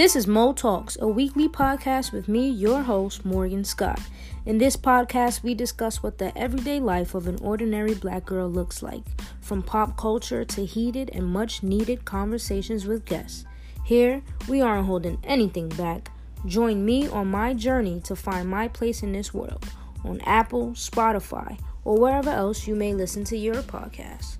This is Mo Talks, a weekly podcast with me, your host, Morgan Scott. In this podcast, we discuss what the everyday life of an ordinary black girl looks like, from pop culture to heated and much needed conversations with guests. Here, we aren't holding anything back. Join me on my journey to find my place in this world on Apple, Spotify, or wherever else you may listen to your podcast.